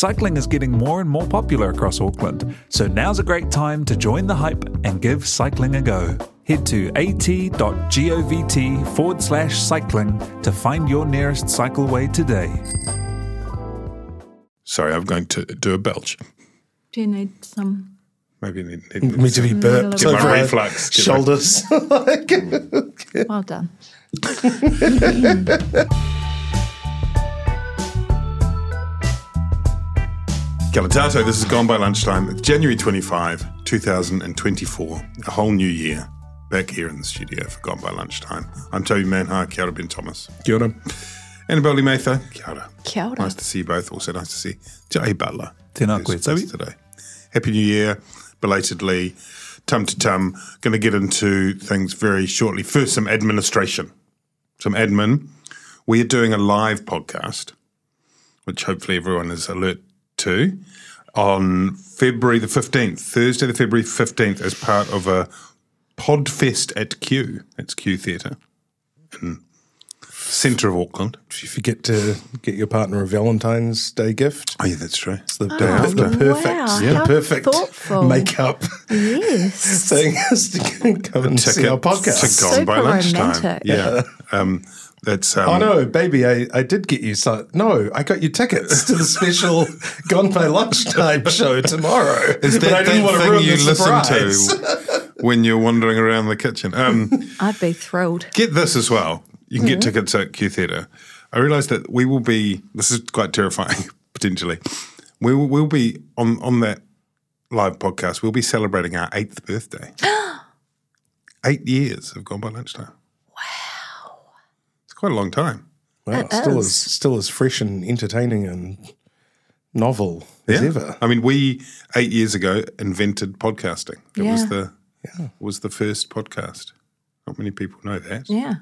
Cycling is getting more and more popular across Auckland, so now's a great time to join the hype and give cycling a go. Head to at.govt forward slash cycling to find your nearest cycleway today. Sorry, I'm going to do a belch. Do you need some? Maybe need, need, Me to be burped Get my over reflux, get my- shoulders. Well done. Kia ora tātou, this is Gone by Lunchtime. It's January 25, 2024. A whole new year. Back here in the studio for Gone by Lunchtime. I'm Toby Manhire, Kia ora Ben Thomas. Kia ora. Annabelle Lee Mather, Kia ora. Kia ora. Nice to see you both. Also nice to see Jay Butler. Tēnā koe, Toby. today. Happy New Year, belatedly. Tum to tum. Going to get into things very shortly. First, some administration. Some admin. We are doing a live podcast, which hopefully everyone is alert to, on February the 15th, Thursday the February 15th, as part of a Podfest at Q. That's Q Theatre in centre of Auckland. If you forget to get your partner a Valentine's Day gift, Oh, yeah, that's true. it's the, the, the perfect, wow, the how perfect thoughtful. makeup Yes. thing is to come and see our podcast. to Gone by lunchtime. romantic. Yeah. Um, that's um, Oh no, baby! I, I did get you some. No, I got you tickets to the special Gone by Lunchtime show tomorrow. Is But that I didn't want to thing ruin you the listen to when you're wandering around the kitchen? Um, I'd be thrilled. get this as well. You can get tickets at Q Theatre. I realise that we will be. This is quite terrifying potentially. We will we'll be on on that live podcast. We'll be celebrating our eighth birthday. Eight years have gone by lunchtime. Wow, it's quite a long time. Wow, It still is. as still as fresh and entertaining and novel as ever. I mean, we eight years ago invented podcasting. It was Yeah. the was the first podcast. Not many people know that. Yeah.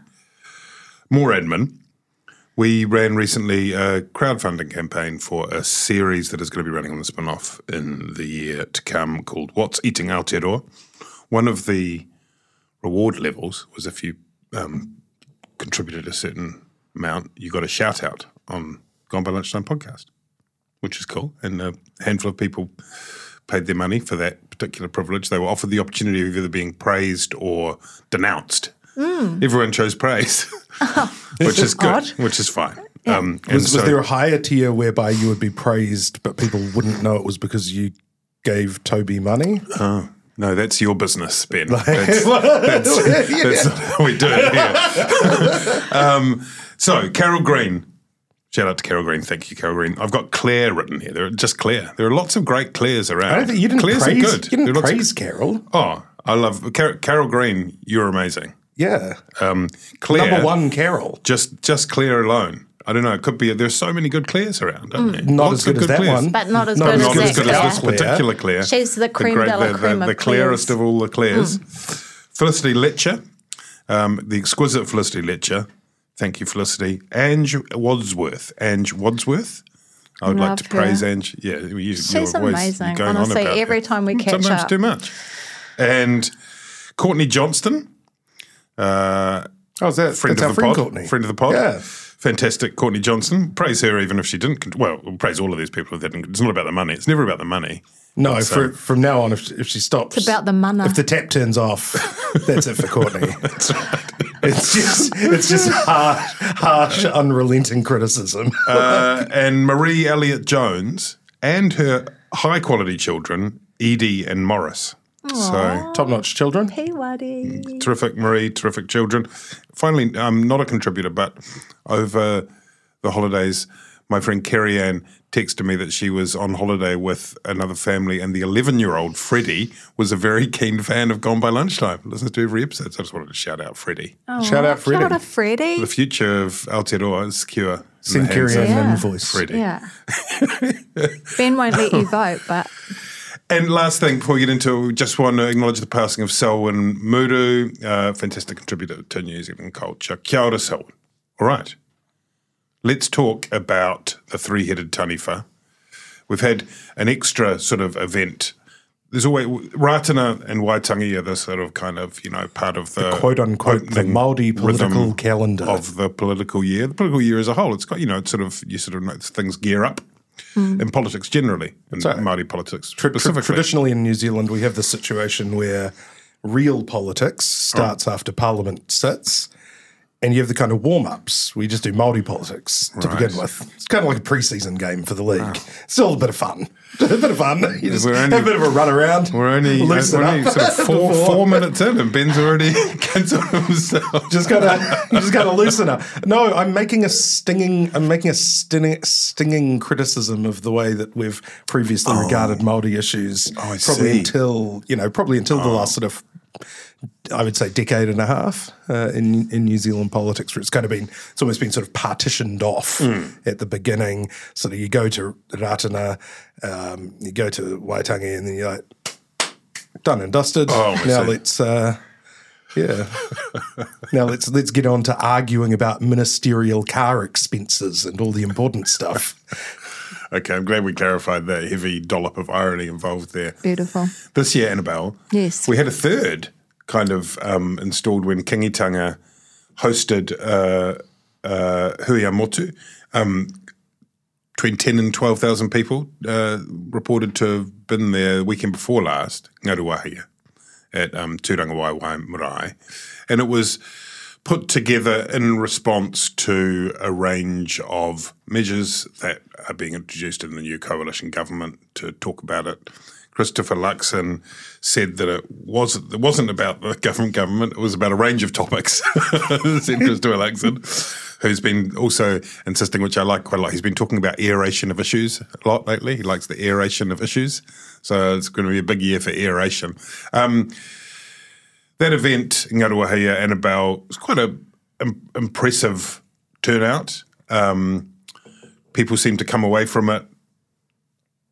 More admin. We ran recently a crowdfunding campaign for a series that is going to be running on the spin off in the year to come called What's Eating Aotearoa. One of the reward levels was if you um, contributed a certain amount, you got a shout out on Gone by Lunchtime podcast, which is cool. And a handful of people paid their money for that particular privilege. They were offered the opportunity of either being praised or denounced. Everyone chose praise, which is good, Odd. which is fine. Um, and Was, was there a higher tier whereby you would be praised, but people wouldn't know it was because you gave Toby money? No, that's your business, Ben. That's, that's, that's not how we do it here. um, so, Carol Green. Shout out to Carol Green. Thank you, Carol Green. I've got Claire written here. There are just Claire. There are lots of great Claires around. I don't think you didn't Claires praise. are good. You didn't There are of- praise Carol. oh, I love Car- Carol Green. You're amazing. Yeah, Um, Claire. number one, Carol. Just, just Claire alone. I don't know. It could be. There's so many good Claires around, aren't there? Not Lots as good of as that Claires. one. But not as Not good as Not as as that good as this Claire. particular Claire. She's the creme de la the, creme the, of the clearest of all the Claires. Felicity Letcher, um, the exquisite Felicity Letcher. Thank you, Felicity. Ange Wadsworth. Ange Wadsworth. I would like to her. praise Ange. Yeah, you, She's you're always amazing. going on Honestly, about every her. time we catch Sometimes up. too much. And Courtney Johnston, uh, Oh, is that friend that's of our the friend pod. Courtney? Friend of the pod. Yeah. Fantastic, Courtney Johnston. Praise her even if she didn't. con- Well, we'll praise all of these people if they didn't. It's not about the money. It's never about the money. No, So- for, from now on, if, if she stops, It's about the mana. If the tap turns off, that's it for Courtney. It's just it's just harsh, harsh, unrelenting criticism. uh, and Marie Elliott Jones and her high quality children, Edie and Morris. So Top notch children. Peewadi. terrific, Marie, terrific children. Finally, I'm not a contributor, but over the holidays, my friend Kerry Ann texted me that she was on holiday with another family, and the 11 year old Freddie was a very keen fan of Gone by Lunchtime. Listens to every episode. So I just wanted to shout out Freddie. Shout out Freddie. Shout out Freddie. The future of Aotearoa is secure. in the Send hands Kerry Ann Yeah. an invoice. Freddie. Yeah. ben won't let you vote, but And last thing before we get into it, we just want to acknowledge the passing of Selwyn Muru, uh, fantastic contributor to New Zealand culture. Kia ora, Selwyn. All right. Let's talk about the three headed taniwha. We've had an extra sort of event. There's always Ratana and Waitangi are the sort of kind of, you know, part of the, Quote unquote, the Māori political calendar. of the political year. The political year as a whole, it's got, you know, it's sort of, you sort of know things gear up Mm. in politics generally, in right. Māori politics Tra- tra- specifically. traditionally in New Zealand, we have the situation where real politics starts after Parliament sits, and you have the kind of warm ups. We just do Māori politics to begin with. It's kind of like a pre-season game for the league. Ah. Still a bit of fun. a bit of fun. You just We're have a bit of a run around. We're only, we're only sort of four, four minutes in, and Ben's already cancelled himself. Just gotta, you just gotta loosen up. No, I'm making a stinging, I'm making a stinging, stinging criticism of the way that we've previously oh. regarded Māori issues. Oh, I probably see. until you know, probably until the oh. last sort of, I would say, decade and a half uh, in in New Zealand politics, where it's kind of been, it's almost been sort of partitioned off Hmm. at the beginning. So that you go to Ratana, um, you go to Waitangi, and then you're like, done and dusted. Oh, now see. let's. Uh, yeah. now let's let's get on to arguing about ministerial car expenses and all the important stuff. Okay, I'm glad we clarified that heavy dollop of irony involved there. beautiful. This year, Annabelle, Yes. we had a third kind of um, installed when Kingitanga hosted uh, uh, hui ā motu. Um, between 10 and 12,000 people uh, reported to have been there the weekend before last, Ngāruawāhia, at um, Tūrangawaewae Marae. And it was put together in response to a range of measures that are being introduced in the new coalition government to talk about it. Christopher Luxon said that it wasn't it wasn't about the government government, it was about a range of topics. said Christopher Luxon, who's been also insisting, which I like quite a lot. He's been talking about aeration of issues a lot lately. He likes the aeration of issues. So it's going to be a big year for aeration. Um, that event in Ngāruawāhia, Annabelle, was quite a im- impressive turnout. Um, people seemed to come away from it.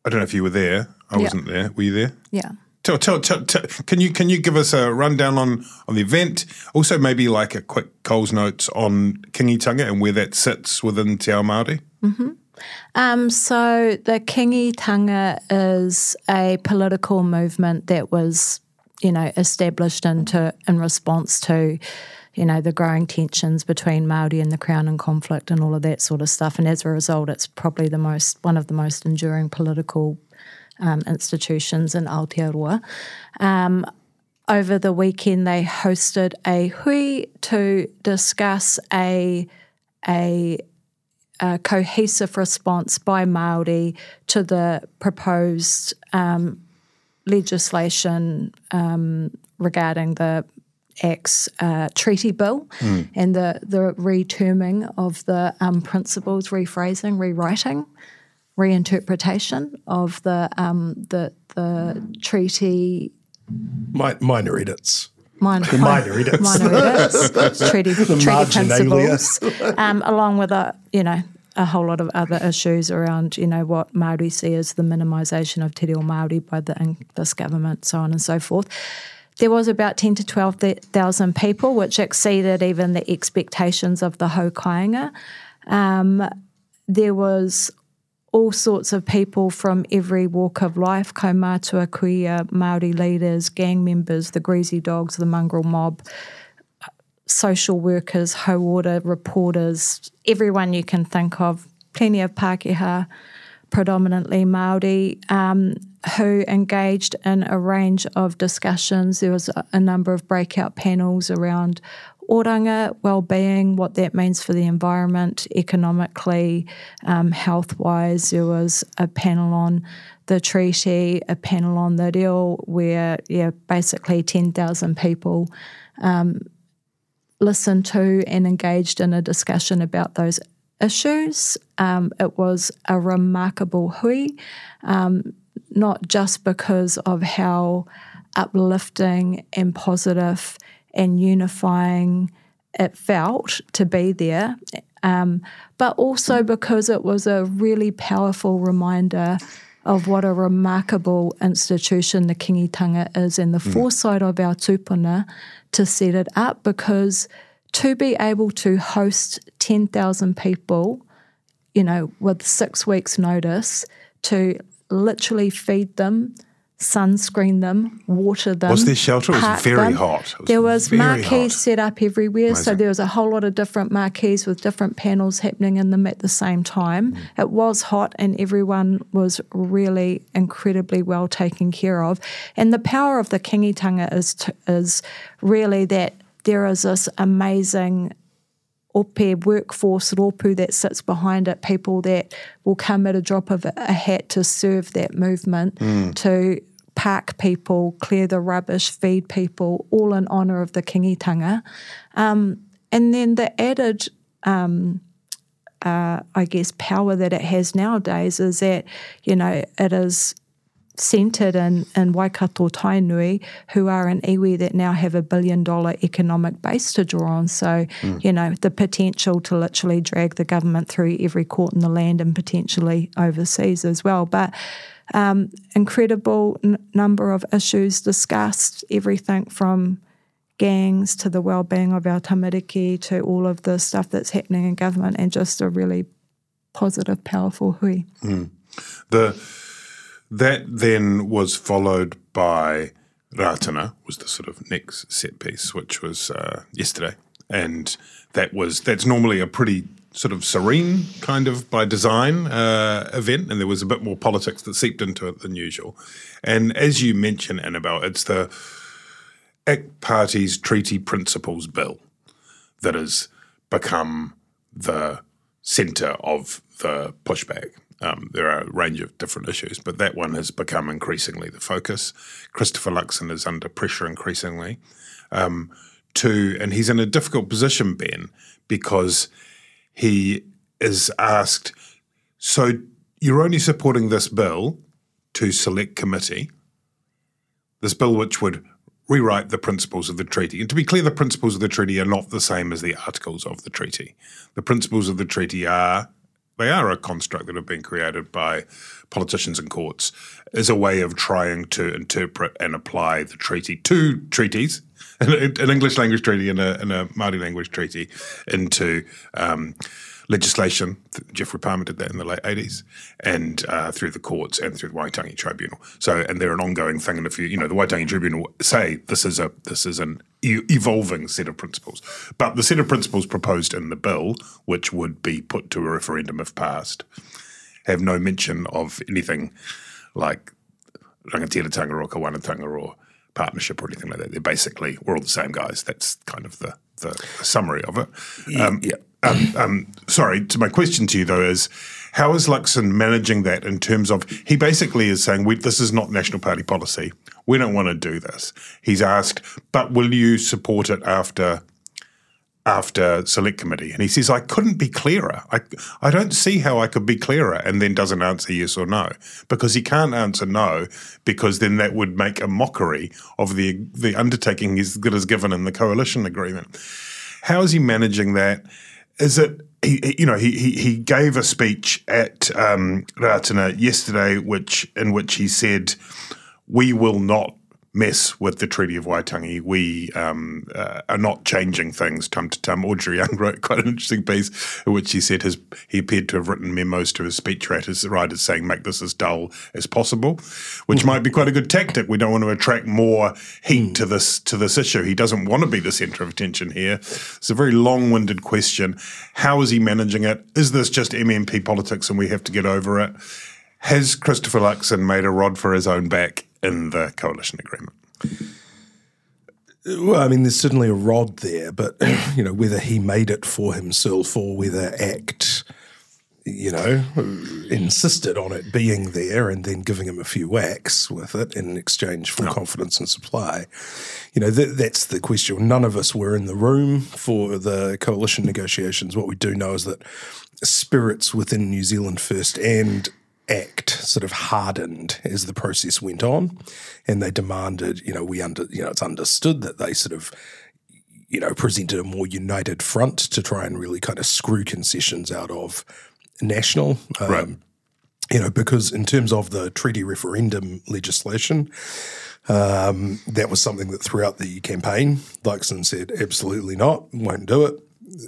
I don't know if you were there. I wasn't there. Were you there? Yeah. Tell, tell, tell, tell, can you can you give us a rundown on, on the event? Also, maybe like a quick Coles notes on Kingitanga and where that sits within Te Ao Māori. Um, so the Kingitanga is a political movement that was, you know, established into in response to, you know, the growing tensions between Maori and the Crown and conflict and all of that sort of stuff. And as a result, it's probably the most one of the most enduring political um, institutions in Aotearoa. Um, over the weekend, they hosted a hui to discuss a a a cohesive response by Maori to the proposed um, legislation um, regarding the Act's uh, treaty bill and the the reterming of the um, principles, rephrasing, rewriting, reinterpretation of the um, the the treaty Mi- minor edits. minor, minor edits. minor edits, treaty, treaty principles, um, along with a you know a whole lot of other issues around you know what Maori see as the minimisation of te reo Maori by the this government, so on and so forth. There was about ten to twelve thousand people, which exceeded even the expectations of the haukāinga. Um, there was all sorts of people from every walk of life, kaumātua kuia, Māori leaders, gang members, the greasy dogs, the mongrel mob, social workers, ho-order reporters, everyone you can think of, plenty of Pākehā, predominantly Māori, um, who engaged in a range of discussions. There was a, a number of breakout panels around oranga, well-being, what that means for the environment, economically, um, health-wise. There was a panel on the treaty, a panel on the deal, where yeah, basically ten thousand people listened to and engaged in a discussion about those issues. Um, it was a remarkable hui, um, not just because of how uplifting and positive and unifying it felt to be there, um, but also because it was a really powerful reminder of what a remarkable institution the Kingitanga is and the mm. foresight of our tupuna to set it up because to be able to host 10,000 people, you know, with six weeks' notice, to literally feed them, sunscreen them, water them. Was there shelter? It was very them. hot. Was there was marquees hot. set up everywhere. Amazing. So there was a whole lot of different marquees with different panels happening in them at the same time. Mm. It was hot and everyone was really incredibly well taken care of. And the power of the Kingitanga is, to, is really that there is this amazing ope workforce ropu that sits behind it, people that will come at a drop of a hat to serve that movement, mm. to park people, clear the rubbish, feed people, all in honour of the kingitanga. Um, and then the added, um, uh, I guess, power that it has nowadays is that, you know, it is centred in, in Waikato Tainui, who are an iwi that now have a billion dollar economic base to draw on. So, mm. you know, the potential to literally drag the government through every court in the land and potentially overseas as well. But um, incredible n- number of issues discussed, everything from gangs to the well-being of our tamariki to all of the stuff that's happening in government and just a really positive, powerful hui. Mm. The that then was followed by Ratana was the sort of next set piece, which was uh, yesterday, and that was that's normally a pretty sort of serene kind of by design uh, event, and there was a bit more politics that seeped into it than usual. And as you mentioned, Annabelle, it's the ACT Party's Treaty Principles Bill that has become the centre of the pushback. Um, there are a range of different issues, but that one has become increasingly the focus. Christopher Luxon is under pressure increasingly. Um, to, and he's in a difficult position, Ben, because he is asked, So you're only supporting this bill to select committee, this bill which would rewrite the principles of the treaty. And to be clear, the principles of the treaty are not the same as the articles of the treaty. The principles of the treaty are they are a construct that have been created by politicians and courts as a way of trying to interpret and apply the treaty to treaties, an English language treaty and a, and a Māori language treaty, into um, legislation. Geoffrey Palmer did that in the late 80s, and uh, through the courts and through the Waitangi Tribunal. So, and they're an ongoing thing. And if you, you know, the Waitangi Tribunal say this is a this is an e- evolving set of principles, but the set of principles proposed in the bill, which would be put to a referendum if passed, have no mention of anything like rangatiratanga or kawanatanga or partnership or anything like that. They're basically we're all the same guys. That's kind of the the summary of it. Um, yeah. Um, um, sorry, to my question to you though is, how is Luxon managing that in terms of he basically is saying this is not National Party policy. We don't want to do this. He's asked, but will you support it after after select committee? And he says, I couldn't be clearer. I, I don't see how I could be clearer, and then doesn't answer yes or no because he can't answer no because then that would make a mockery of the the undertaking he's, that is given in the coalition agreement. How is he managing that? Is it he, you know he, he he gave a speech at um, Ratana yesterday, which in which he said, "We will not mess with the Treaty of Waitangi. We um, uh, are not changing things tum to tum. Audrey Young wrote quite an interesting piece in which he said his, he appeared to have written memos to his speech writers, writers saying, make this as dull as possible, which might be quite a good tactic. We don't want to attract more heat to this to this issue. He doesn't want to be the centre of attention here. It's a very long-winded question. How is he managing it? Is this just MMP politics and we have to get over it? Has Christopher Luxon made a rod for his own back in the coalition agreement? Well, I mean, there's certainly a rod there, but you know whether he made it for himself or whether ACT you know, insisted on it being there and then giving him a few whacks with it in exchange for confidence and supply. You know, th- that's the question. None of us were in the room for the coalition negotiations. What we do know is that spirits within New Zealand First and act sort of hardened as the process went on. And they demanded you know we under you know it's understood that they sort of you know presented a more united front to try and really kind of screw concessions out of national um, Right. you know because in terms of the treaty referendum legislation um, that was something that throughout the campaign Luxon said absolutely not. Won't do it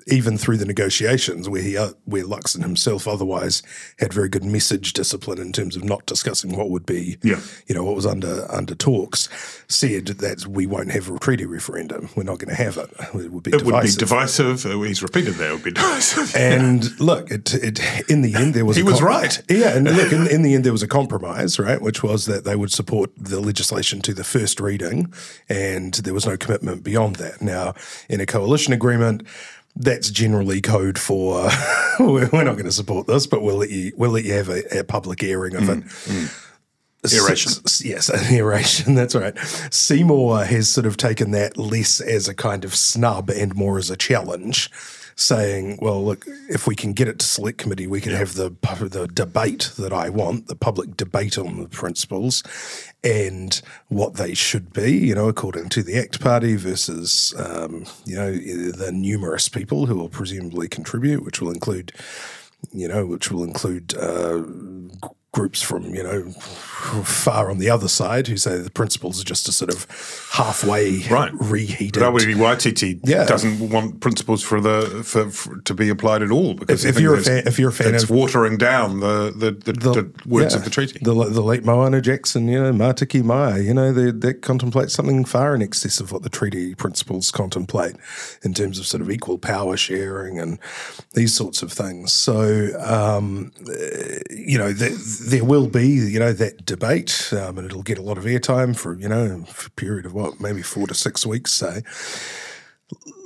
even through the negotiations where he uh, where Luxon himself otherwise had very good message discipline in terms of not discussing what would be Yeah. you know what was under under talks said that we won't have a treaty referendum we're not going to have it it would be It would be divisive. divisive. He's repeated that. It would be divisive. And look, it, it in the end there was He was right. Yeah, and look, in, in the end there was a compromise, right, which was that they would support the legislation to the first reading, and there was no commitment beyond that. Now, in a coalition agreement. That's generally code for we're we're not going to support this, but we'll let you we'll let you have a, a public airing of mm, it. Mm. Aeration. S- s- Yes, an aeration. That's right. Seymour has sort of taken that less as a kind of snub and more as a challenge, saying, "Well, look, if we can get it to select committee, we can have the the debate that I want, the public debate on the principles and what they should be, you know, according to the ACT Party versus, um, you know, the numerous people who will presumably contribute, which will include." you know, which will include uh, groups from, you know, far on the other side who say the principles are just a sort of halfway Right. reheated. Rawiri Waititi Yeah. doesn't want principles for the for, for to be applied at all because If- if you're a fan- if you're a fan it's of- watering down the the, the, the, words yeah, of the treaty. The, the late Moana Jackson, you know, Matike Mai, you know, they, that contemplates something far in excess of what the treaty principles contemplate in terms of sort of equal power sharing and these sorts of things. So, um, uh, you know, there, there will be, you know, that debate um, and it'll get a lot of airtime for, you know, for a period of what, maybe four to six weeks, say.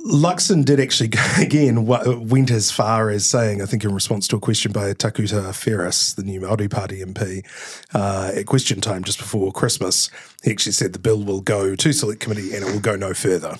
Luxon did actually, again, went as far as saying, I think in response to a question by Takuta Ferris, the new Māori Party MP, uh, at question time just before Christmas, he actually said the bill will go to select committee and it will go no further.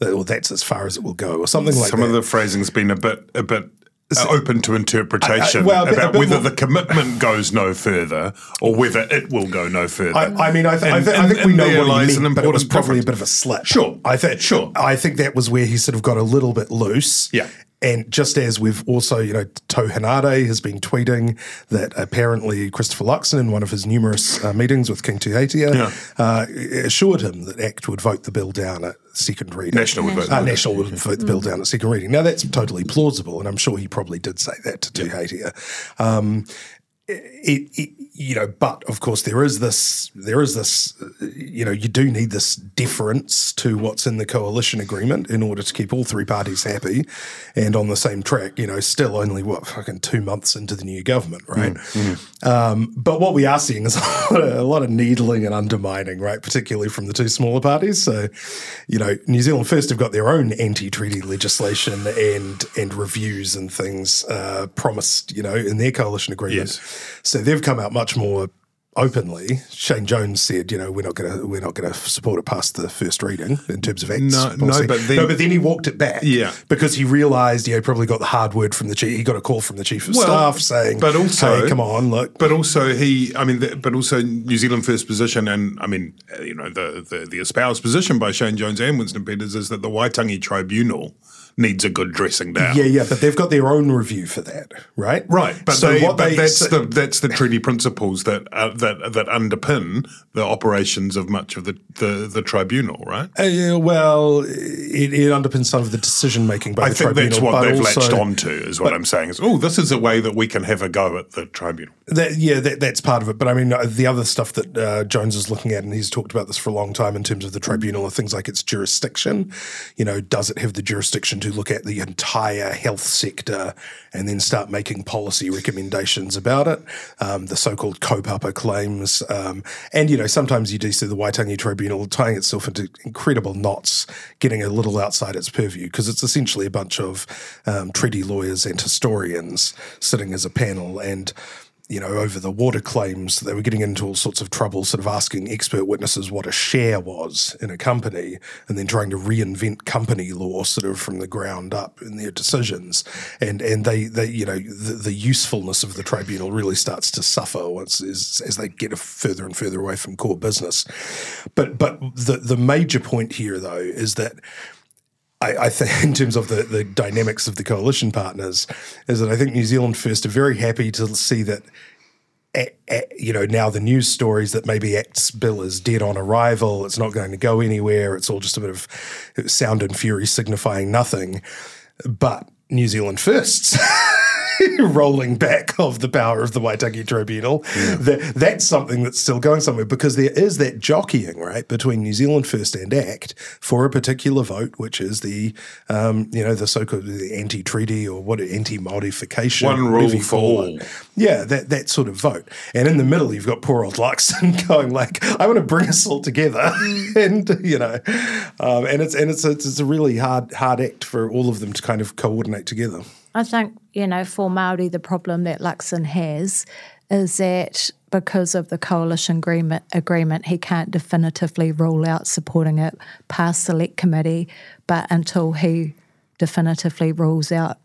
Or that's as far as it will go, or something like Some that. of the phrasing's been a bit a bit uh, open to interpretation I- well, bit- about whether more- the commitment goes no further or whether it will go no further. I, I mean, I, th- I, And- th- I think we know what he meant, but it was probably a bit of a slip. Sure. I think. Sure. I think that was where he sort of got a little bit loose. Yeah. And just as we've also, you know, To Hanade has been tweeting that apparently Christopher Luxon, in one of his numerous uh, meetings with King Tuheitia, Yeah. uh, assured him that ACT would vote the bill down at second reading. National would vote Uh, the bill National would vote the bill down at second reading. Now, that's totally plausible, and I'm sure he probably did say that to Tuheitia. Um, it, it, you know, but of course there is this, there is this, you know, you do need this deference to what's in the coalition agreement in order to keep all three parties happy and on the same track. You know, still only what fucking two months into the new government, right? Um, but what we are seeing is a lot, of, a lot of needling and undermining, right? Particularly from the two smaller parties. So, you know, New Zealand First have got their own anti-treaty legislation and and reviews and things uh, promised, you know, in their coalition agreement. Yes. So they've come out much more openly. Shane Jones said, you know, we're not going to we're not going to support it past the first reading in terms of acts. No, no, but then- no, but then he walked it back. Yeah. because he realised, you know, he probably got the hard word from the chief. He got a call from the chief of Well, staff saying, but also- hey, come on, look, But also he, I mean, the, but also New Zealand First position, and I mean, you know, the, the the espoused position by Shane Jones and Winston Peters is that the Waitangi Tribunal needs a good dressing down. Yeah, yeah, but they've got their own review for that, right? Right, but, so they, but they that's so- the that's the treaty principles that uh, that that underpin the operations of much of the the, the tribunal, right? Uh, yeah, well, it, it underpins some of the decision making by I the think tribunal. that's what they've also, latched onto, is what I'm saying. Is oh, this is a way that we can have a go at the tribunal. That, yeah, that, that's part of it. But I mean, uh, the other stuff that uh, Jones is looking at, and he's talked about this for a long time in terms of the tribunal, are things like its jurisdiction. You know, does it have the jurisdiction to look at the entire health sector and then start making policy recommendations about it. Um, the so-called kaupapa claims, um, and you know sometimes you do see the Waitangi Tribunal tying itself into incredible knots, getting a little outside its purview because it's essentially a bunch of um, treaty lawyers and historians sitting as a panel and you know, over the water claims, they were getting into all sorts of trouble, sort of asking expert witnesses what a share was in a company, and then trying to reinvent company law sort of from the ground up in their decisions. And and they, they you know, the, the usefulness of the tribunal really starts to suffer once as, as they get further and further away from core business. But but the the major point here though is that I, I, think in terms of the, the dynamics of the coalition partners is that I think New Zealand First are very happy to see that eh, eh, you know now the news stories that maybe Act's bill is dead on arrival, it's not going to go anywhere, it's all just a bit of sound and fury signifying nothing. But New Zealand Firsts rolling back of the power of the Waitangi Tribunal. Yeah. That, that's something that's still going somewhere because there is that jockeying, right, between New Zealand First and ACT for a particular vote, which is the, um, you know, the so-called anti-treaty or what anti-modification. One rule for all. Yeah, that, that sort of vote. And in the middle, you've got poor old Luxon going like, I want to bring us all together. and, you know, um, and it's and it's a, it's a really hard hard act for all of them to kind of coordinate together. I think, you know, for Māori, the problem that Luxon has is that because of the coalition agreement, agreement, he can't definitively rule out supporting it past select committee, but until he definitively rules out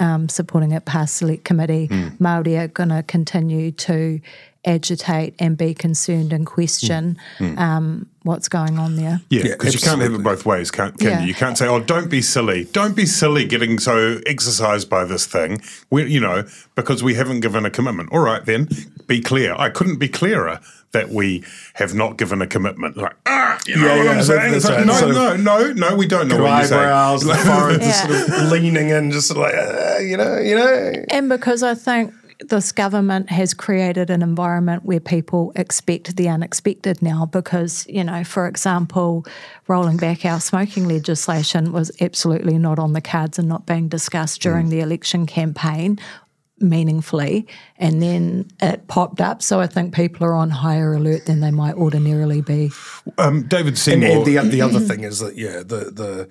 um, supporting it past select committee, mm. Māori are going to continue to agitate and be concerned and question mm. Mm. Um, what's going on there. Yeah, because yeah, you can't have it both ways, can, can yeah. you? You can't say, "Oh, don't be silly, don't be silly," getting so exercised by this thing. We, you know, because we haven't given a commitment. All right, then, be clear. I couldn't be clearer that we have not given a commitment. Like, ah, you know yeah, what yeah, I'm saying? That's, that's like, no, no, no, no, we don't know what eyebrows, you're saying. the forehead, yeah. sort of leaning in, just sort of like, uh, you know, you know. And because I think this government has created an environment where people expect the unexpected now because, you know, for example, rolling back our smoking legislation was absolutely not on the cards and not being discussed during mm. the election campaign meaningfully and then it popped up so i think people are on higher alert than they might ordinarily be um, david seymour and, and the, the other thing is that yeah the the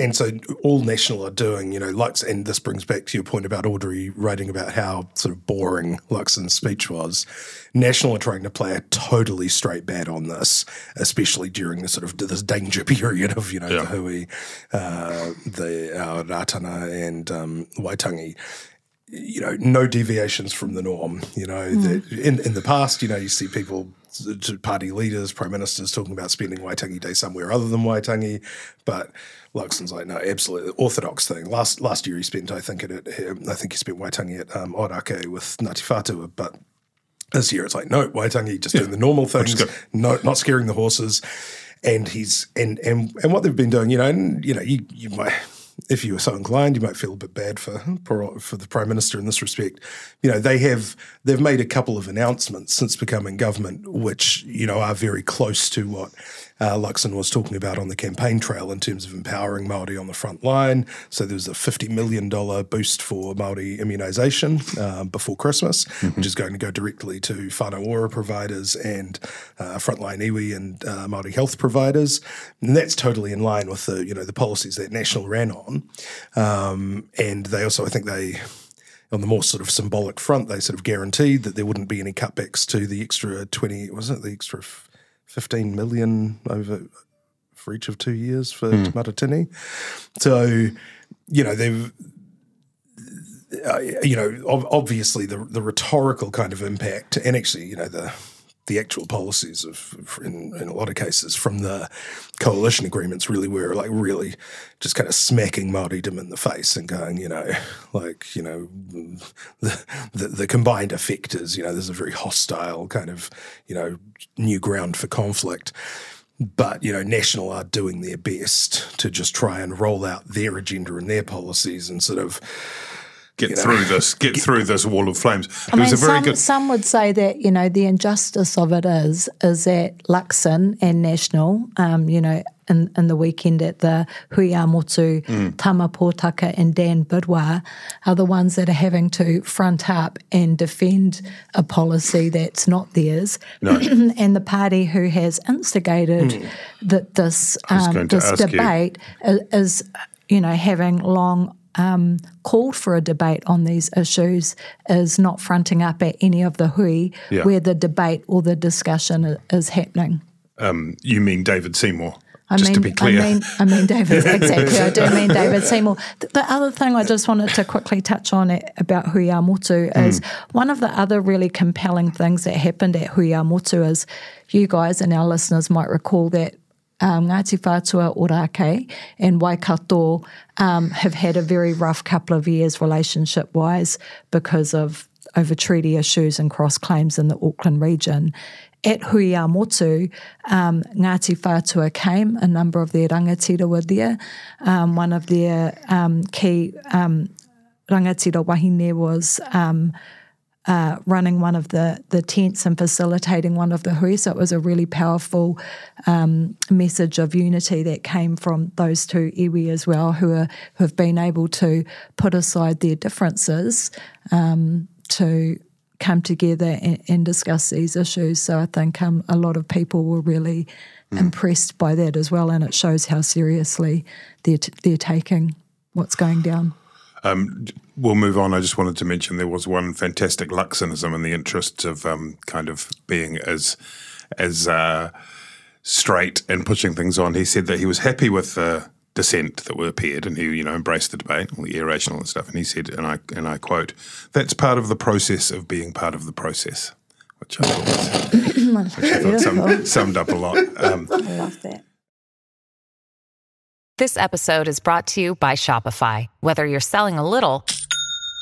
and so all National are doing, you know, Lux, and this brings back to your point about Audrey writing about how sort of boring Luxon's speech was. National are trying to play a totally straight bat on this, especially during the sort of this danger period of, you know, yeah. the Hui, uh, the uh, Ratana and um, Waitangi you know, no deviations from the norm. You know, mm. in in the past, you know, you see people, party leaders, prime ministers, talking about spending Waitangi Day somewhere other than Waitangi, but Luxon's like, no, absolutely orthodox thing. Last last year he spent, I think, at I think he spent Waitangi at um, Ōrākei with Ngāti Whātua, but this year it's like, no, Waitangi just yeah. doing the normal things, no, not scaring the horses. And he's and and and what they've been doing, you know, and you know, you you might if you were so inclined, you might feel a bit bad for for the prime minister in this respect. You know, they have they've made a couple of announcements since becoming government, which you know are very close to what uh, Luxon was talking about on the campaign trail in terms of empowering Maori on the front line. So there was a fifty million dollar boost for Maori immunisation um, before Christmas, mm-hmm. which is going to go directly to whānau ora providers and uh, frontline iwi and uh, Maori health providers, and that's totally in line with the you know the policies that National ran on. Um, and they also, I think they on the more sort of symbolic front, they sort of guaranteed that there wouldn't be any cutbacks to the extra 20, was it the extra 15 million over for each of two years for mm. Matatini. So, you know, they've, uh, you know, obviously the the rhetorical kind of impact, and actually, you know, the the actual policies of, in, in, a lot of cases, from the coalition agreements, really were like really just kind of smacking Māoridom in the face and going, you know, like you know, the, the, the combined effect is, you know, there's a very hostile kind of, you know, new ground for conflict. But you know, National are doing their best to just try and roll out their agenda and their policies and sort of get through know, this, get, get, through this wall of flames. I mean, some, good... some would say that you know the injustice of it is is that Luxon and National, um, you know, in, in the weekend at the hui ā motu, mm. Tama Pōtaka and Dan Bidois are the ones that are having to front up and defend a policy that's not theirs. No. and the party who has instigated mm. the, this, um, this debate you. is, you know, having long um, called for a debate on these issues is not fronting up at any of the hui yeah. where the debate or the discussion is happening. Um, you mean David Seymour? I just mean, to be clear. I mean, I mean David, exactly. I do mean David Seymour. The, the, other thing I just wanted to quickly touch on it, about hui ā motu is mm. one of the other really compelling things that happened at hui ā motu is you guys and our listeners might recall that um, Ngāti Whātua Ōrākei and Waikato um, have had a very rough couple of years relationship wise because of over treaty issues and cross claims in the Auckland region. At hui ā motu, um, Ngāti Whātua came, a number of their rangatira were there. Um, one of their um, key um, rangatira wahine was um, uh, running one of the, the tents and facilitating one of the hui. So it was a really powerful um, message of unity that came from those two iwi as well, who, are, who have been able to put aside their differences um, to come together and, and, discuss these issues. So I think um, a lot of people were really mm. impressed by that as well, and it shows how seriously they're, t- they're taking what's going down. Um, we'll move on. I just wanted to mention there was one fantastic Luxonism in the interests of um, kind of being as as uh, straight and pushing things on. He said that he was happy with the dissent that were appeared, and he you know embraced the debate, all the irrational and stuff. And he said, and I and I quote, "That's part of the process of being part of the process," which I thought, was, which I thought summed, summed, up a lot. Um, I love that. This episode is brought to you by Shopify. Whether you're selling a little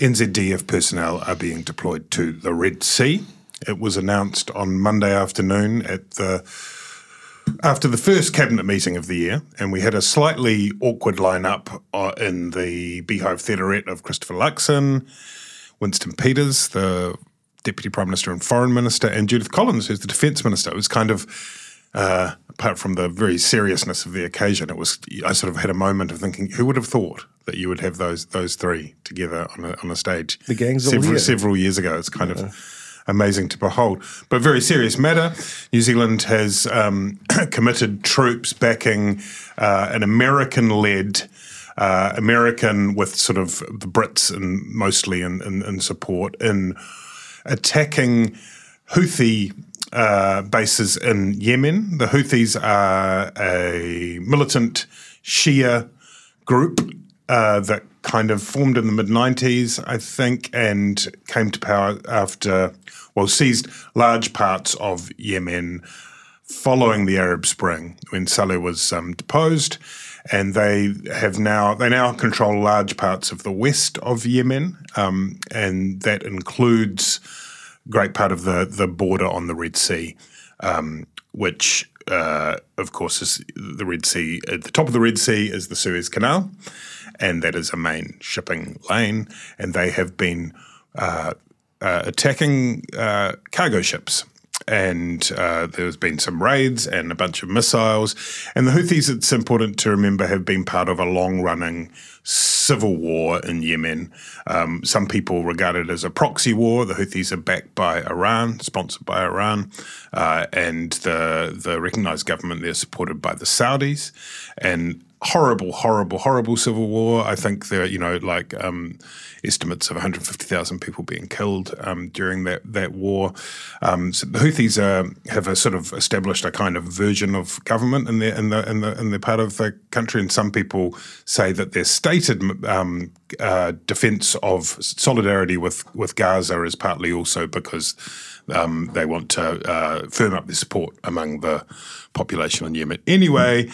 NZDF personnel are being deployed to the Red Sea. It was announced on Monday afternoon at the after the first cabinet meeting of the year, and we had a slightly awkward lineup uh, in the Beehive Theaterette of Christopher Luxon, Winston Peters, the Deputy Prime Minister and Foreign Minister, and Judith Collins, who's the Defence Minister. It was kind of uh, apart from the very seriousness of the occasion, it was I sort of had a moment of thinking, who would have thought that you would have those those three together on a, on a stage? The gangs several, several years ago. It's kind yeah. of amazing to behold, but very serious matter. New Zealand has um, committed troops backing uh, an American-led. Uh, American with sort of the Brits and mostly in, in, in support in attacking Houthi uh, bases in Yemen. The Houthis are a militant Shia group uh, that kind of formed in the mid 90s, I think, and came to power after, well, seized large parts of Yemen following the Arab Spring when Saleh was um, deposed. And they have now they now control large parts of the west of Yemen, um, and that includes great part of the the border on the Red Sea, um, which uh, of course is the Red Sea. At the top of the Red Sea is the Suez Canal, and that is a main shipping lane. And they have been uh, uh, attacking uh, cargo ships and uh, there's been some raids and a bunch of missiles. And the Houthis, it's important to remember, have been part of a long running civil war in Yemen. Um, some people regard it as a proxy war. The Houthis are backed by Iran, sponsored by Iran, uh, and the the recognized government they're supported by the Saudis. And horrible, horrible, horrible civil war. I think there, you know, like um, estimates of 150,000 people being killed um, during that that war. Um, so the Houthis uh, have a sort of established a kind of version of government in their in the in the in their part of the country, and some people say that their stated um, uh, defence of solidarity with with Gaza is partly also because. Um, they want to uh, firm up their support among the population in Yemen. Anyway,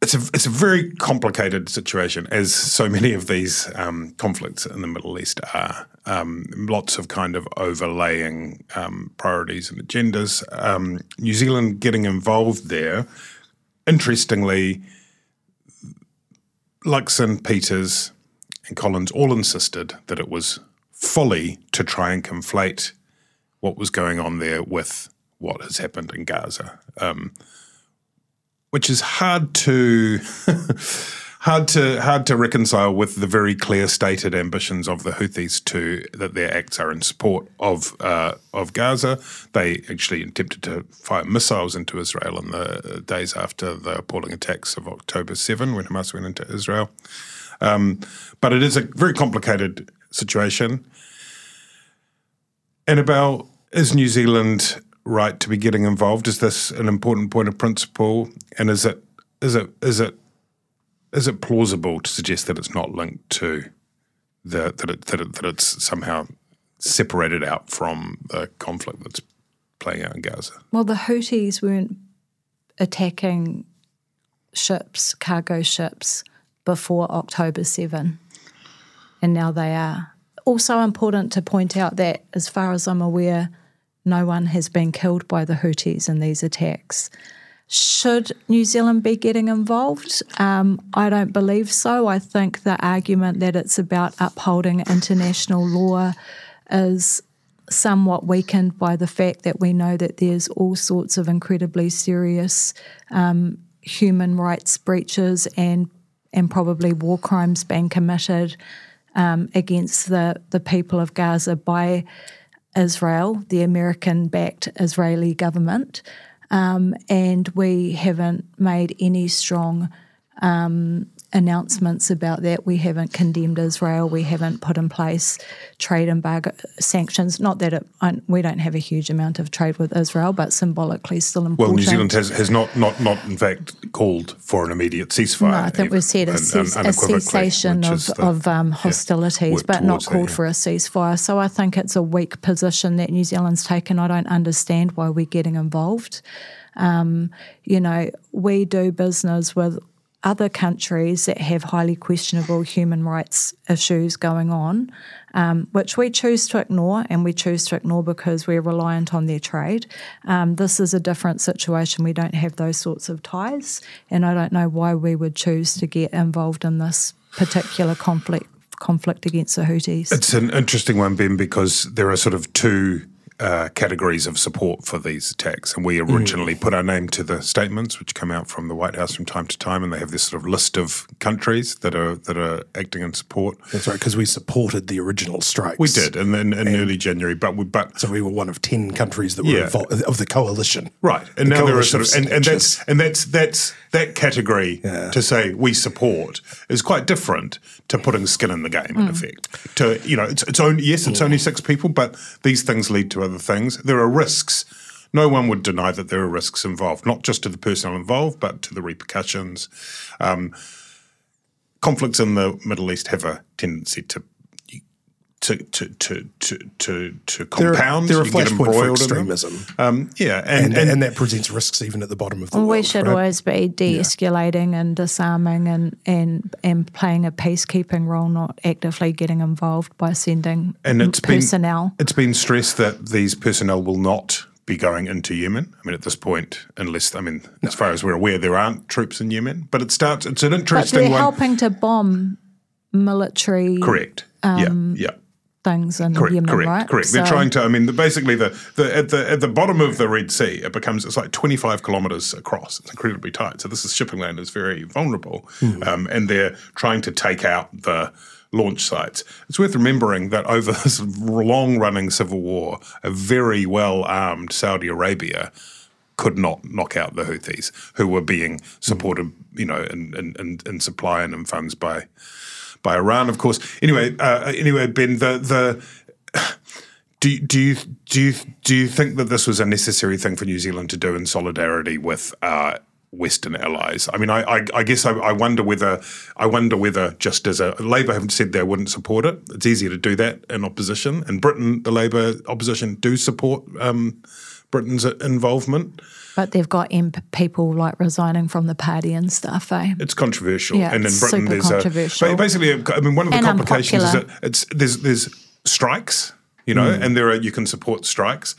it's a it's a very complicated situation, as so many of these um, conflicts in the Middle East are. Um, lots of kind of overlaying um, priorities and agendas. Um, New Zealand getting involved there, interestingly, Luxon, Peters, and Collins all insisted that it was folly to try and conflate what was going on there with what has happened in Gaza. Which is hard to hard to hard to reconcile with the very clear stated ambitions of the Houthis to that their acts are in support of uh, of Gaza. They actually attempted to fire missiles into Israel in the days after the appalling attacks of October seven, when Hamas went into Israel. Um, but it is a very complicated situation. About is New Zealand right to be getting involved? Is this an important point of principle? And is it is it is it is it plausible to suggest that it's not linked to the that it, that, it, that it's somehow separated out from the conflict that's playing out in Gaza? Well, the Houthis weren't attacking ships, cargo ships, before October 7, and now they are. Also important to point out that, as far as I'm aware, no one has been killed by the Houthis in these attacks. Should New Zealand be getting involved? Um, I don't believe so. I think the argument that it's about upholding international law is somewhat weakened by the fact that we know that there's all sorts of incredibly serious um, human rights breaches and and probably war crimes being committed um, against the the people of Gaza by Israel, the American backed Israeli government, um, and we haven't made any strong um, announcements about that. We haven't condemned Israel. We haven't put in place trade embargo sanctions. Not that it, we don't have a huge amount of trade with Israel, but symbolically still important. Well, New Zealand has, has not, not, not in fact called for an immediate ceasefire. No, I think we've said a, a cessation of, of um, hostilities, yeah, but not called that, yeah. for a ceasefire. So I think it's a weak position that New Zealand's taken. I don't understand why we're getting involved. Um, you know, we do business with other countries that have highly questionable human rights issues going on, um, which we choose to ignore, and we choose to ignore because we're reliant on their trade. Um, this is a different situation. We don't have those sorts of ties, and I don't know why we would choose to get involved in this particular conflict conflict against the Houthis. It's an interesting one, Ben, because there are sort of two uh, categories of support for these attacks. And we originally mm. put our name to the statements, which come out from the White House from time to time, and they have this sort of list of countries that are that are acting in support. That's right, because we supported the original strikes. We did, and then in, early January, but we but so we were one of ten countries that were yeah. involved of the coalition, right? And the now there are sort of and, and that's and that's that's that category yeah. to say we support is quite different to putting skin in the game. Mm. In effect, to you know, it's, it's only yes, it's yeah. only six people, but these things lead to other things. There are risks. No one would deny that there are risks involved, not just to the personnel involved, but to the repercussions. Um, conflicts in the Middle East have a tendency to to to to to to, to compound. They're, they're a flashpoint for extremism. Um, yeah, and and, and and, that presents risks even at the bottom of the well, world. We should right? always be de-escalating yeah. and disarming and, and and playing a peacekeeping role, not actively getting involved by sending and it's personnel. Been, it's been stressed that these personnel will not be going into Yemen. I mean, at this point, unless I mean, as far as we're aware, there aren't troops in Yemen. But it starts. It's an interesting. But they're one. helping to bomb military. Correct. Um, yeah. Yeah things in Correct, Yemen, correct, right? correct. They're trying to. I mean, the, basically, the, the at the at the bottom of the Red Sea, it becomes it's like twenty five kilometers across. It's incredibly tight. So this is shipping lane is very vulnerable, um, and they're trying to take out the launch sites. It's worth remembering that over this long running civil war, a very well armed Saudi Arabia could not knock out the Houthis, who were being supported, you know, in, in, in, in supply and in funds by by Iran, of course. Anyway, uh, anyway, Ben, the the do do you do you do you think that this was a necessary thing for New Zealand to do in solidarity with uh, Western allies? I mean, I I, I guess I, I wonder whether I wonder whether just as a Labor haven't said they wouldn't support it. It's easier to do that in opposition. In Britain, the Labor opposition do support um, Britain's involvement. But they've got MP people like resigning from the party and stuff, eh? It's controversial, Yeah, and in it's Britain super there's controversial. a basically. I mean, one of the And complications is that it's there's there's strikes, you know, Hmm. and there are you can support strikes.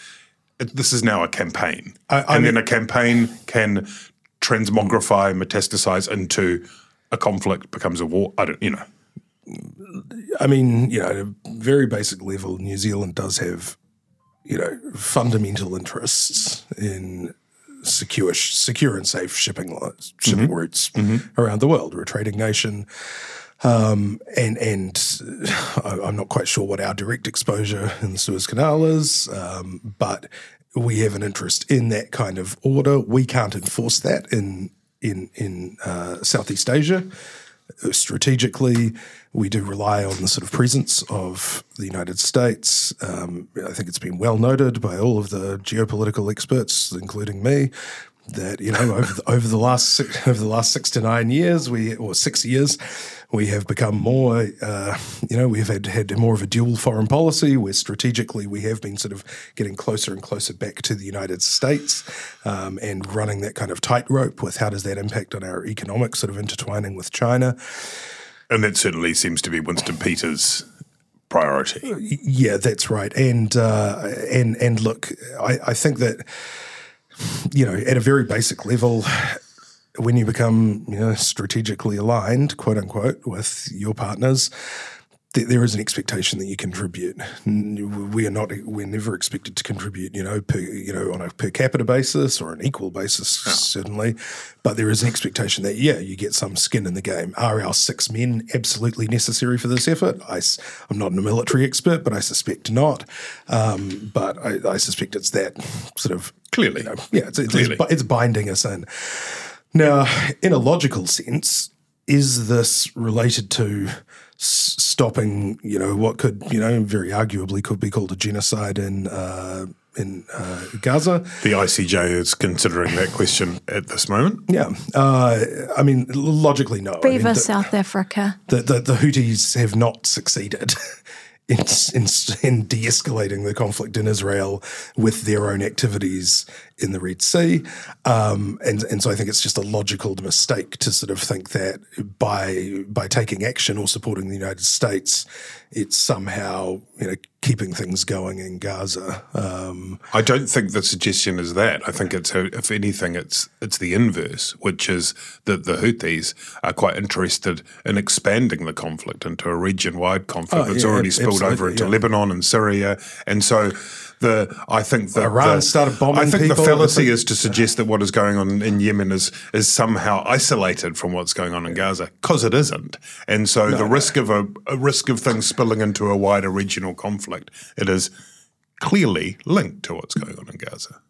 It, this is now a campaign, I- I and mean- then a campaign can transmogrify, metastasize into a conflict, becomes a war. I don't, you know. I mean, you know, at a very basic level, New Zealand does have, you know, fundamental interests in secure, secure and safe shipping lines, shipping routes around the world. We're a trading nation, um, and and I- I'm not quite sure what our direct exposure in the Suez Canal is, um, but we have an interest in that kind of order. We can't enforce that in in in uh, Southeast Asia strategically, we do rely on the sort of presence of the United States. Um, I think it's been well noted by all of the geopolitical experts, including me, that you know over the, over the last six, over the last six to nine years, we or six years, we have become more. Uh, you know, we've had had more of a dual foreign policy, where strategically we have been sort of getting closer and closer back to the United States, um, and running that kind of tightrope with how does that impact on our economic sort of intertwining with China. And that certainly seems to be Winston Peters' priority. Yeah, that's right. And uh, and and look, I, I think that you know at a very basic level, when you become you know strategically aligned, quote unquote, with your partners. th- There is an expectation that you contribute. We are not. We're never expected to contribute. You know, per, you know, on a per capita basis or an equal basis, certainly. But there is an expectation that yeah, you get some skin in the game. Are our six men absolutely necessary for this effort? I, am not a military expert, but I suspect not. Um, but I, I suspect it's that sort of Clearly. you know, yeah, it's, it's, Clearly. it's, it's binding us in. Now, in a logical sense, is this related to s- stopping, you know, what could, you know, very arguably could be called a genocide in uh, in uh, Gaza? The ICJ is considering that question at this moment. Yeah, uh, I mean, logically, no. I mean, the- South Africa. the, the, the Houthis have not succeeded in, in, in de escalating the conflict in Israel with their own activities in the Red Sea. Um, and, and so I think it's just a logical mistake to sort of think that by, by taking action or supporting the United States, it's somehow you know, keeping things going in Gaza. Um, I don't think the suggestion is that. I think it's, if anything, it's it's the inverse, which is that the Houthis are quite interested in expanding the conflict into a region-wide conflict Oh, that's yeah, already spilled over into yeah. Lebanon and Syria, and so the I think that Iran the, started bombing I think people. the fallacy think- is to suggest that what is going on in Yemen is is somehow isolated from what's going on in Gaza, because it isn't. And so the risk of a, a risk of things spilling into a wider regional conflict, it is clearly linked to what's going on in Gaza.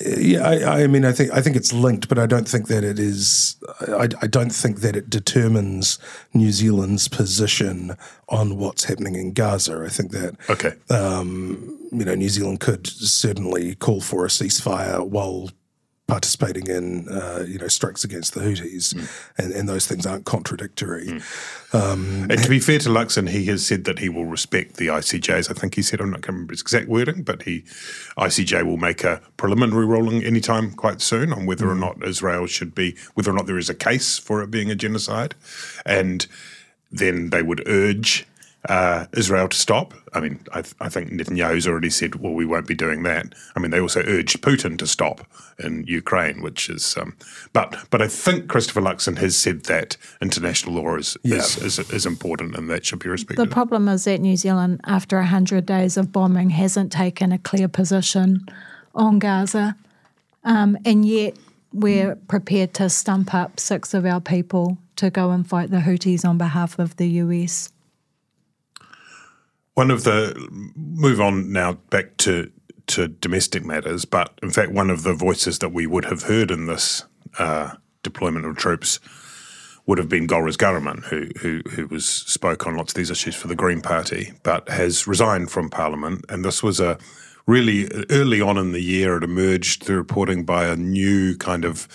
Yeah, I, I mean, I think I think it's linked, but I don't think that it is. I, I don't think that it determines New Zealand's position on what's happening in Gaza. I think that Okay. um, you know New Zealand could certainly call for a ceasefire while participating in uh, you know strikes against the Houthis, and, and those things aren't contradictory. Um, And to be fair to Luxon, he has said that he will respect the ICJs. I think he said, I'm not going to remember his exact wording, but he ICJ will make a preliminary ruling anytime quite soon on whether or not Israel should be, whether or not there is a case for it being a genocide. And then they would urge uh, Israel to stop. I mean, I, th- I think Netanyahu's already said, well, we won't be doing that. I mean, they also urged Putin to stop in Ukraine, which is, um, but but I think Christopher Luxon has said that international law is is, is, is important and that should be respected. The problem is that New Zealand, after 100 days of bombing, hasn't taken a clear position on Gaza. Um, and yet we're prepared to stump up six of our people to go and fight the Houthis on behalf of the US. One of the move on now back to to domestic matters, but in fact, one of the voices that we would have heard in this uh, deployment of troops would have been Golriz Ghahraman, who who who was spoke on lots of these issues for the Green Party, but has resigned from Parliament, and this was a really early on in the year. It emerged through reporting by a new kind of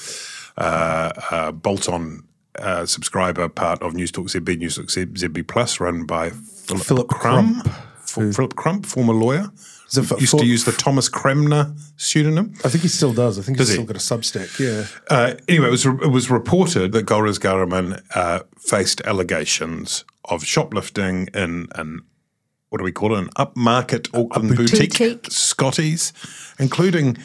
uh, uh, bolt-on uh, subscriber part of News Talk ZB, News Talk ZB Plus, run by Philip, Philip Crump. Crump, F- Philip Crump, former lawyer. For- used for- to use the Thomas Cranmer pseudonym. I think he still does. I think Does he's he? still got a Substack. Yeah. Uh, anyway, it was it was reported that Golriz Ghahraman uh, faced allegations of shoplifting in an what do we call it? An upmarket Auckland boutique, boutique. Scotties, including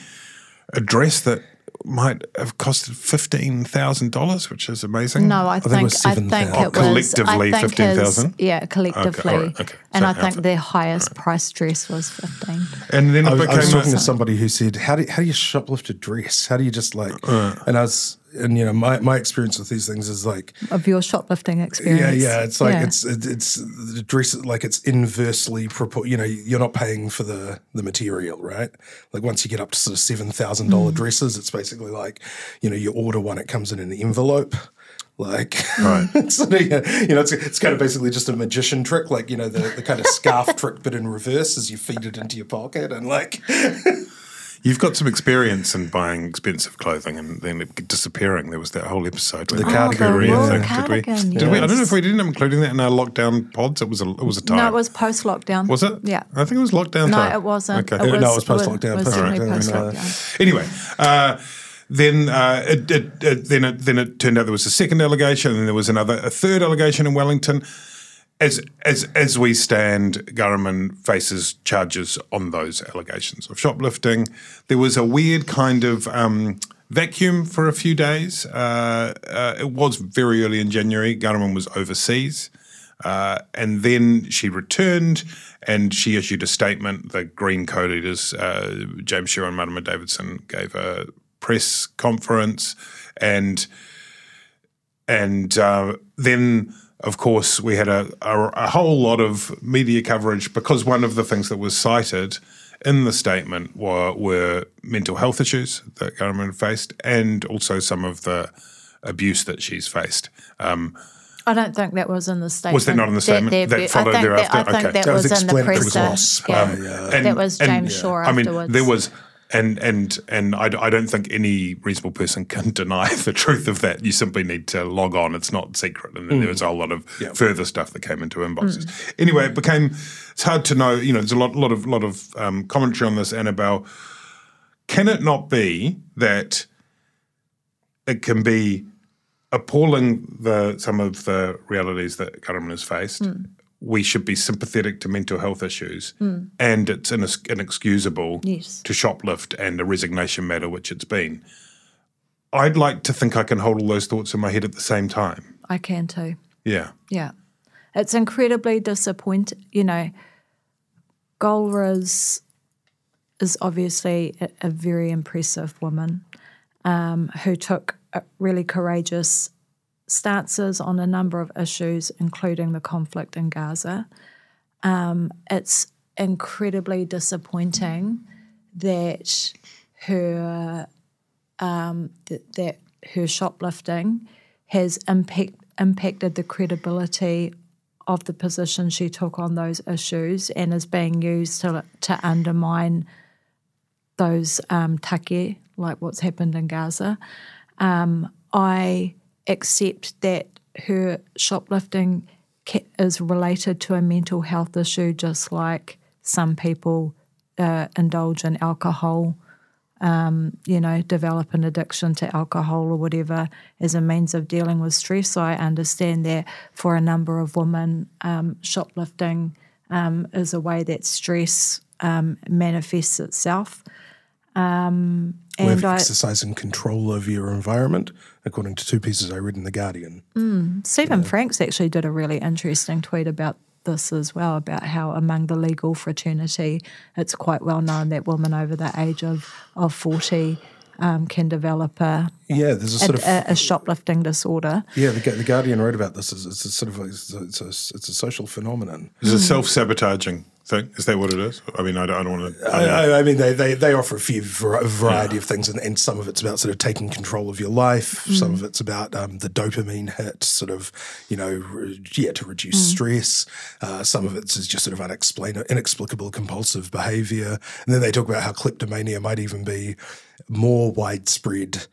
a dress that might have costed fifteen thousand dollars, which is amazing. No, I think it think was I think 7,000. it Oh, was collectively I think 15,000? Yeah, collectively, all right, okay. and So I think outfit. their highest price dress was fifteen. and then it I, was- I was talking a, to somebody who said, "How do you, how do you shoplift a dress? How do you just like?" Uh. and I was, and you know, my, my experience with these things is like, Of your shoplifting experience, yeah, yeah it's like Yeah. it's it, it's the dress like it's inversely propor- You know, you're not paying for the the material, right? Like once you get up to sort of seven thousand dollar Mm. dresses, it's basically like you know you order one, it comes in an envelope. Like, Right. it's, you know, it's, it's kind of basically just a magician trick, like, you know, the, the kind of scarf trick, but in reverse as you feed it into your pocket. And like, You've got some experience in buying expensive clothing and then it disappearing. There was that whole episode with The the cardigan, Korea thing. Cardigan, did we? Did we? I don't know if we did end up including that in our lockdown pods. It was a it was a time. No, it was post lockdown. Was it? Yeah. I think it was lockdown No, time. it wasn't. Okay. It was, No, it was post-lockdown, It was post-lockdown, definitely yeah. post Okay. lockdown. Anyway, uh, then uh, it, it, it, then it then it turned out there was a second allegation, and there was another a third allegation in Wellington. As as as we stand, Ghahraman faces charges on those allegations of shoplifting. There was a weird kind of um, vacuum for a few days. Uh, uh, it was very early in January. Ghahraman was overseas. Uh, and then she returned and she issued a statement. The Green co leaders, uh, James Shaw and Marama Davidson, gave a press conference. And and uh, then, of course, we had a, a, a whole lot of media coverage because one of the things that was cited in the statement were, were mental health issues that Ghahraman faced and also some of the abuse that she's faced. Um, I don't think that was in the statement. Was that not in the statement? That I followed think thereafter? That, I think Okay. that, That was was, in the explained- it was presser. lost Yeah. by, uh, And- that was and- James Shaw I mean, afterwards. there was, and and and I, I don't think any reasonable person can deny the truth of that. You simply need to log on; it's not secret. And then there was mm. a whole lot of further stuff that came into inboxes. Mm. Anyway, it became it's hard to know. You know, there's a lot, lot of lot of um, commentary on this. Annabelle, can it not be that it can be appalling the some of the realities that Ghahraman has faced. Mm. We should be sympathetic to mental health issues, and it's inex- inexcusable Yes. to shoplift and a resignation matter, which it's been. I'd like to think I can hold all those thoughts in my head at the same time. I can too. Yeah, Yeah. It's incredibly disappointing. You know, Golriz is obviously a, a very impressive woman um, who took really courageous stances on a number of issues, including the conflict in Gaza. Um, it's incredibly disappointing that her um, th- that her shoplifting has impact, impacted the credibility of the position she took on those issues and is being used to to undermine those um, take, like what's happened in Gaza. Um, I accept that her shoplifting is related to a mental health issue, just like some people uh, indulge in alcohol um, you know, develop an addiction to alcohol or whatever as a means of dealing with stress. So I understand that for a number of women, um, shoplifting um, is a way that stress um, manifests itself. Um, and of I, exercising control over your environment, according to two pieces I read in The Guardian. Stephen Franks actually did a really interesting tweet about this as well about how among the legal fraternity, it's quite well known that women over the age of, of 40 um, can develop a, Yeah, there's a a, sort of a, a shoplifting disorder. yeah. The, the Guardian wrote about this. As, it's a sort of a, it's, a, it's, a, it's a social phenomenon. Is it self sabotaging thing? Is that what it is? I mean, I don't, I don't want to. I, I, I mean, they, they, they offer a few var- variety of things, and, and some of it's about sort of taking control of your life. Some of it's about um, the dopamine hit, sort of, you know, re- yeah, to reduce stress. Uh, some of it's is just sort of unexplain- inexplicable compulsive behavior. And then they talk about how kleptomania might even be more widespread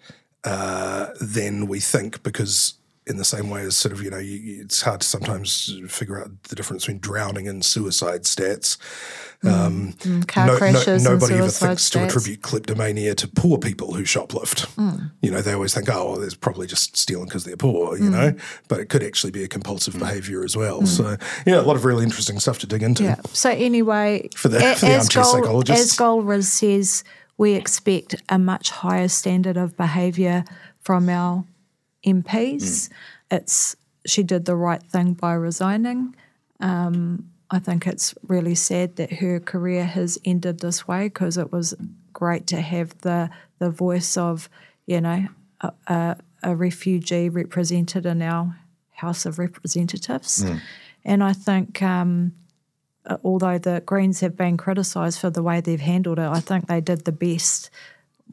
uh, than we think because in the same way as sort of you know you, it's hard to sometimes figure out the difference between drowning and suicide stats. Um, car crashes and nobody ever thinks to attribute kleptomania to poor people who shoplift. Mm. You know, they always think, oh, well, there's probably just stealing because they're poor. You Mm. know, but it could actually be a compulsive behaviour as well. So yeah, a lot of really interesting stuff to dig into. Yeah. So anyway, For the- a- for the as Gold- psychologists. as Golriz says, we expect a much higher standard of behaviour from our MPs. It's she did the right thing by resigning. Um, I think it's really sad that her career has ended this way because it was great to have the the voice of you know a, a, a refugee represented in our House of Representatives, and I think. Um, although the Greens have been criticised for the way they've handled it, I think they did the best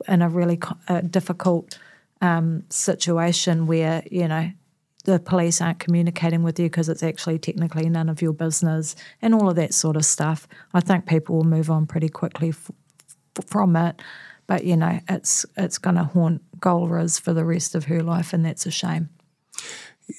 in a really co- uh, difficult um, situation where you know the police aren't communicating with you because it's actually technically none of your business and all of that sort of stuff. I think people will move on pretty quickly f- f- from it, but you know it's it's going to haunt Golriz for the rest of her life, and that's a shame.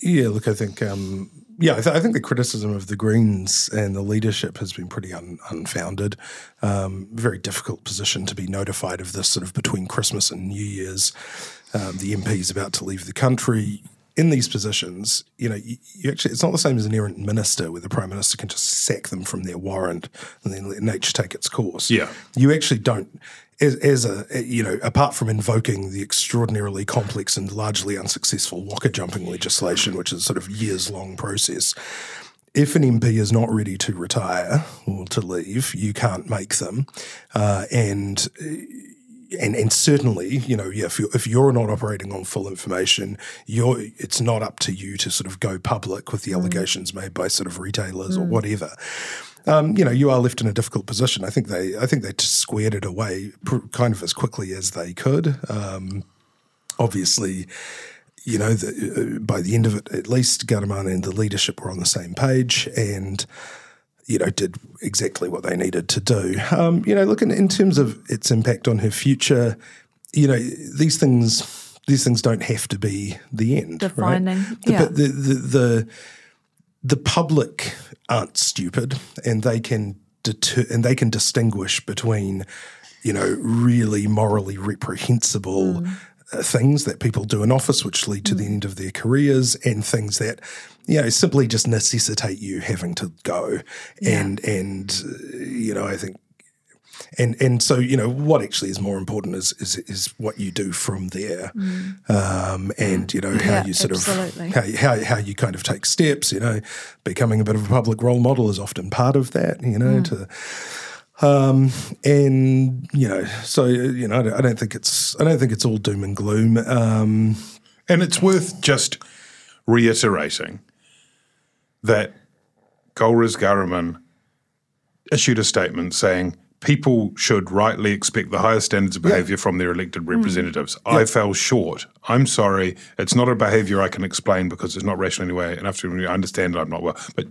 Yeah, look, I think, um, yeah, I, th- I think the criticism of the Greens and the leadership has been pretty un- unfounded. Um, very difficult position to be notified of this sort of between Christmas and New Year's. Um, the MP is about to leave the country. In these positions, you know, you, you actually, it's not the same as an errant minister where the prime minister can just sack them from their warrant and then let nature take its course. Yeah. You actually don't, as, as a, you know, apart from invoking the extraordinarily complex and largely unsuccessful waka jumping legislation, which is sort of years long process, if an MP is not ready to retire or to leave, you can't make them. Uh, and and and certainly, you know, yeah, if you're, if you're not operating on full information, you're it's not up to you to sort of go public with the allegations made by sort of retailers or whatever. Um, you know, you are left in a difficult position. I think they, I think they squared it away pr- kind of as quickly as they could. Um, obviously, you know, the, uh, by the end of it, at least Ghahraman and the leadership were on the same page and, you know, did exactly what they needed to do. Um, you know, looking in terms of its impact on her future, you know, these things, these things don't have to be the end. Defining, right? The- yeah. But the, the, the, the public aren't stupid and they can deter and they can distinguish between you know really morally reprehensible uh, things that people do in office which lead to the end of their careers and things that you know simply just necessitate you having to go and and uh, you know i think and and so you know what actually is more important is is, is what you do from there, um, and you know how Yeah, you sort absolutely. of how, you- how how you kind of take steps. You know, becoming a bit of a public role model is often part of that. You know, to um, and you know, so you know, I don't, I don't think it's I don't think it's all doom and gloom. Um, And it's worth just reiterating that Golriz Ghahraman issued a statement saying people should rightly expect the highest standards of behaviour from their elected representatives. I fell short. I'm sorry. It's not a behaviour I can explain because it's not rational anyway. Enough to I understand that I'm not well. But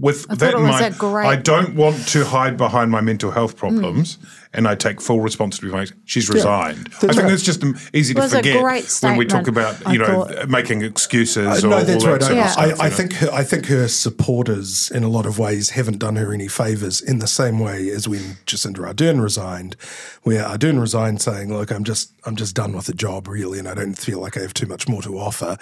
with thought that it in mind, a great- I don't want to hide behind my mental health problems, and I take full responsibility. for my- She's resigned. I think right. that's just easy to It was a forget great when we talk statement, about I you know thought. making excuses. Uh, or no, that's all right. that sort I, of Yeah. stuff, I, I think her, I think her supporters, in a lot of ways, haven't done her any favors. In the same way as when Jacinda Ardern resigned, where Ardern resigned saying, "Look, I'm just I'm just done with the job, really, and I don't feel like I have too much more to offer."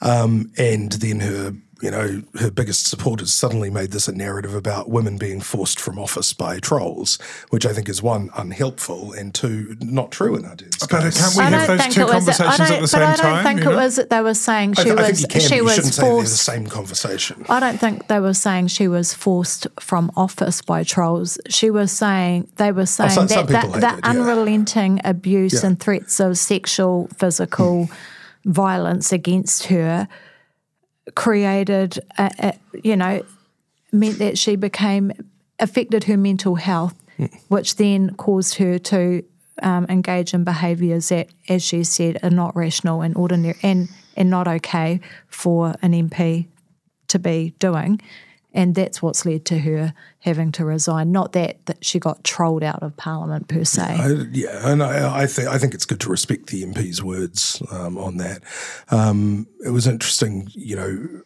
Um, and then her. You know, her biggest supporters suddenly made this a narrative about women being forced from office by trolls, which I think is one unhelpful and two not true in Ardern's But case. can't we I have those two it was. I conversations don't, at the but same I don't time? think it know? was that they were saying I, she th- I was. think you can. she you was shouldn't say they're the same conversation. I don't think they were saying she was forced from office by trolls. She was saying they were oh, saying some- some that, that the it, yeah. unrelenting abuse Yeah. and threats of sexual, physical hmm. violence against her created, a, a, you know, meant that she became affected her mental health, hmm. which then caused her to um, engage in behaviours that, as she said, are not rational and ordinary and and not okay for an MP to be doing. And that's what's led to her having to resign. Not that, that she got trolled out of Parliament per se. I, yeah, and I, I think I think it's good to respect the MP's words um, on that. Um, it was interesting, you know.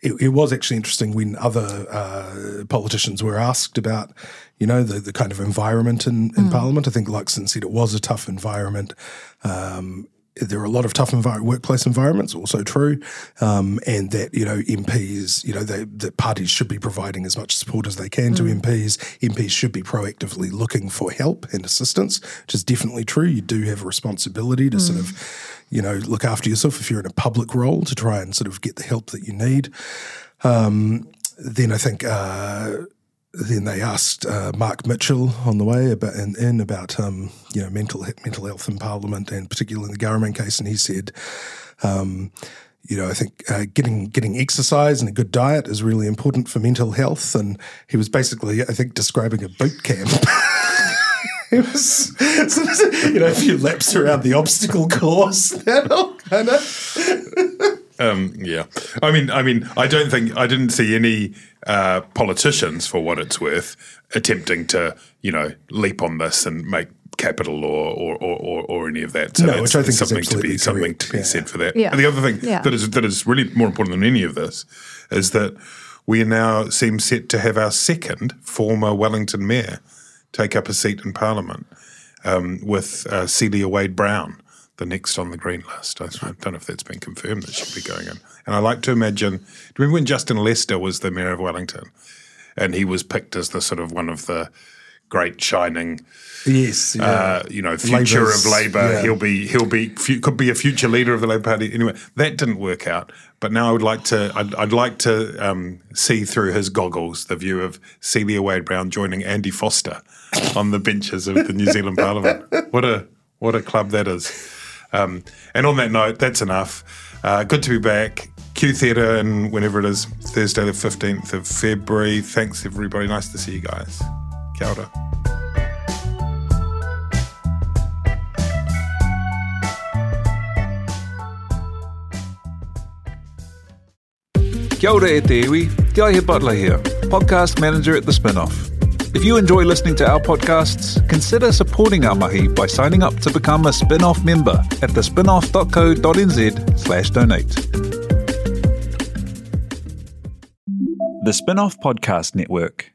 It, it was actually interesting when other uh, politicians were asked about, you know, the, the kind of environment in, in Parliament. I think Luxon said it was a tough environment. Um, there are a lot of tough workplace environments, also true, um, and that you know MPs, you know, they, that parties should be providing as much support as they can to MPs. MPs should be proactively looking for help and assistance, which is definitely true. You do have a responsibility to sort of, you know, look after yourself if you're in a public role to try and sort of get the help that you need. Um, then I think. Uh, then they asked uh, Mark Mitchell on the way about in, in about um, you know mental mental health in Parliament and particularly in the Ghahraman case, and he said, um, you know, I think uh, getting getting exercise and a good diet is really important for mental health, and he was basically, I think, describing a boot camp. It was, you know, a few laps around the obstacle course. That kind of. Um, yeah, I mean, I mean, I don't think I didn't see any uh, politicians, for what it's worth, attempting to, you know, leap on this and make capital law or or, or, or any of that. So No, that's, which I think is something to be absolutely something correct, to be yeah. said for that. Yeah. And the other thing Yeah. that is that is really more important than any of this is that we now seem set to have our second former Wellington mayor take up a seat in Parliament um, with uh, Celia Wade Brown, the next on the green list. I, don't know if that's been confirmed that she'll be going in. And I like to imagine. Do you remember when Justin Lester was the mayor of Wellington, and he was picked as the sort of one of the great shining, Yes, yeah. uh, you know, future Labour's- of Labour. yeah. He'll be he'll be could be a future leader of the Labour Party. Anyway, that didn't work out. But now I would like to I'd, I'd like to um, see through his goggles the view of Celia Wade Brown joining Andy Foster on the benches of the New Zealand Parliament. What a what a club that is. Um, and on that note, that's enough. Uh, good to be back. Q Theatre and whenever it is, Thursday the 15th of February. Thanks, everybody. Nice to see you guys. Kia ora. Kia ora e te iwi, Te Butler here, podcast manager at The Spinoff. If you enjoy listening to our podcasts, consider supporting our mahi by signing up to become a Spinoff member at thespinoff.co.nz slash donate. The Spinoff Podcast Network.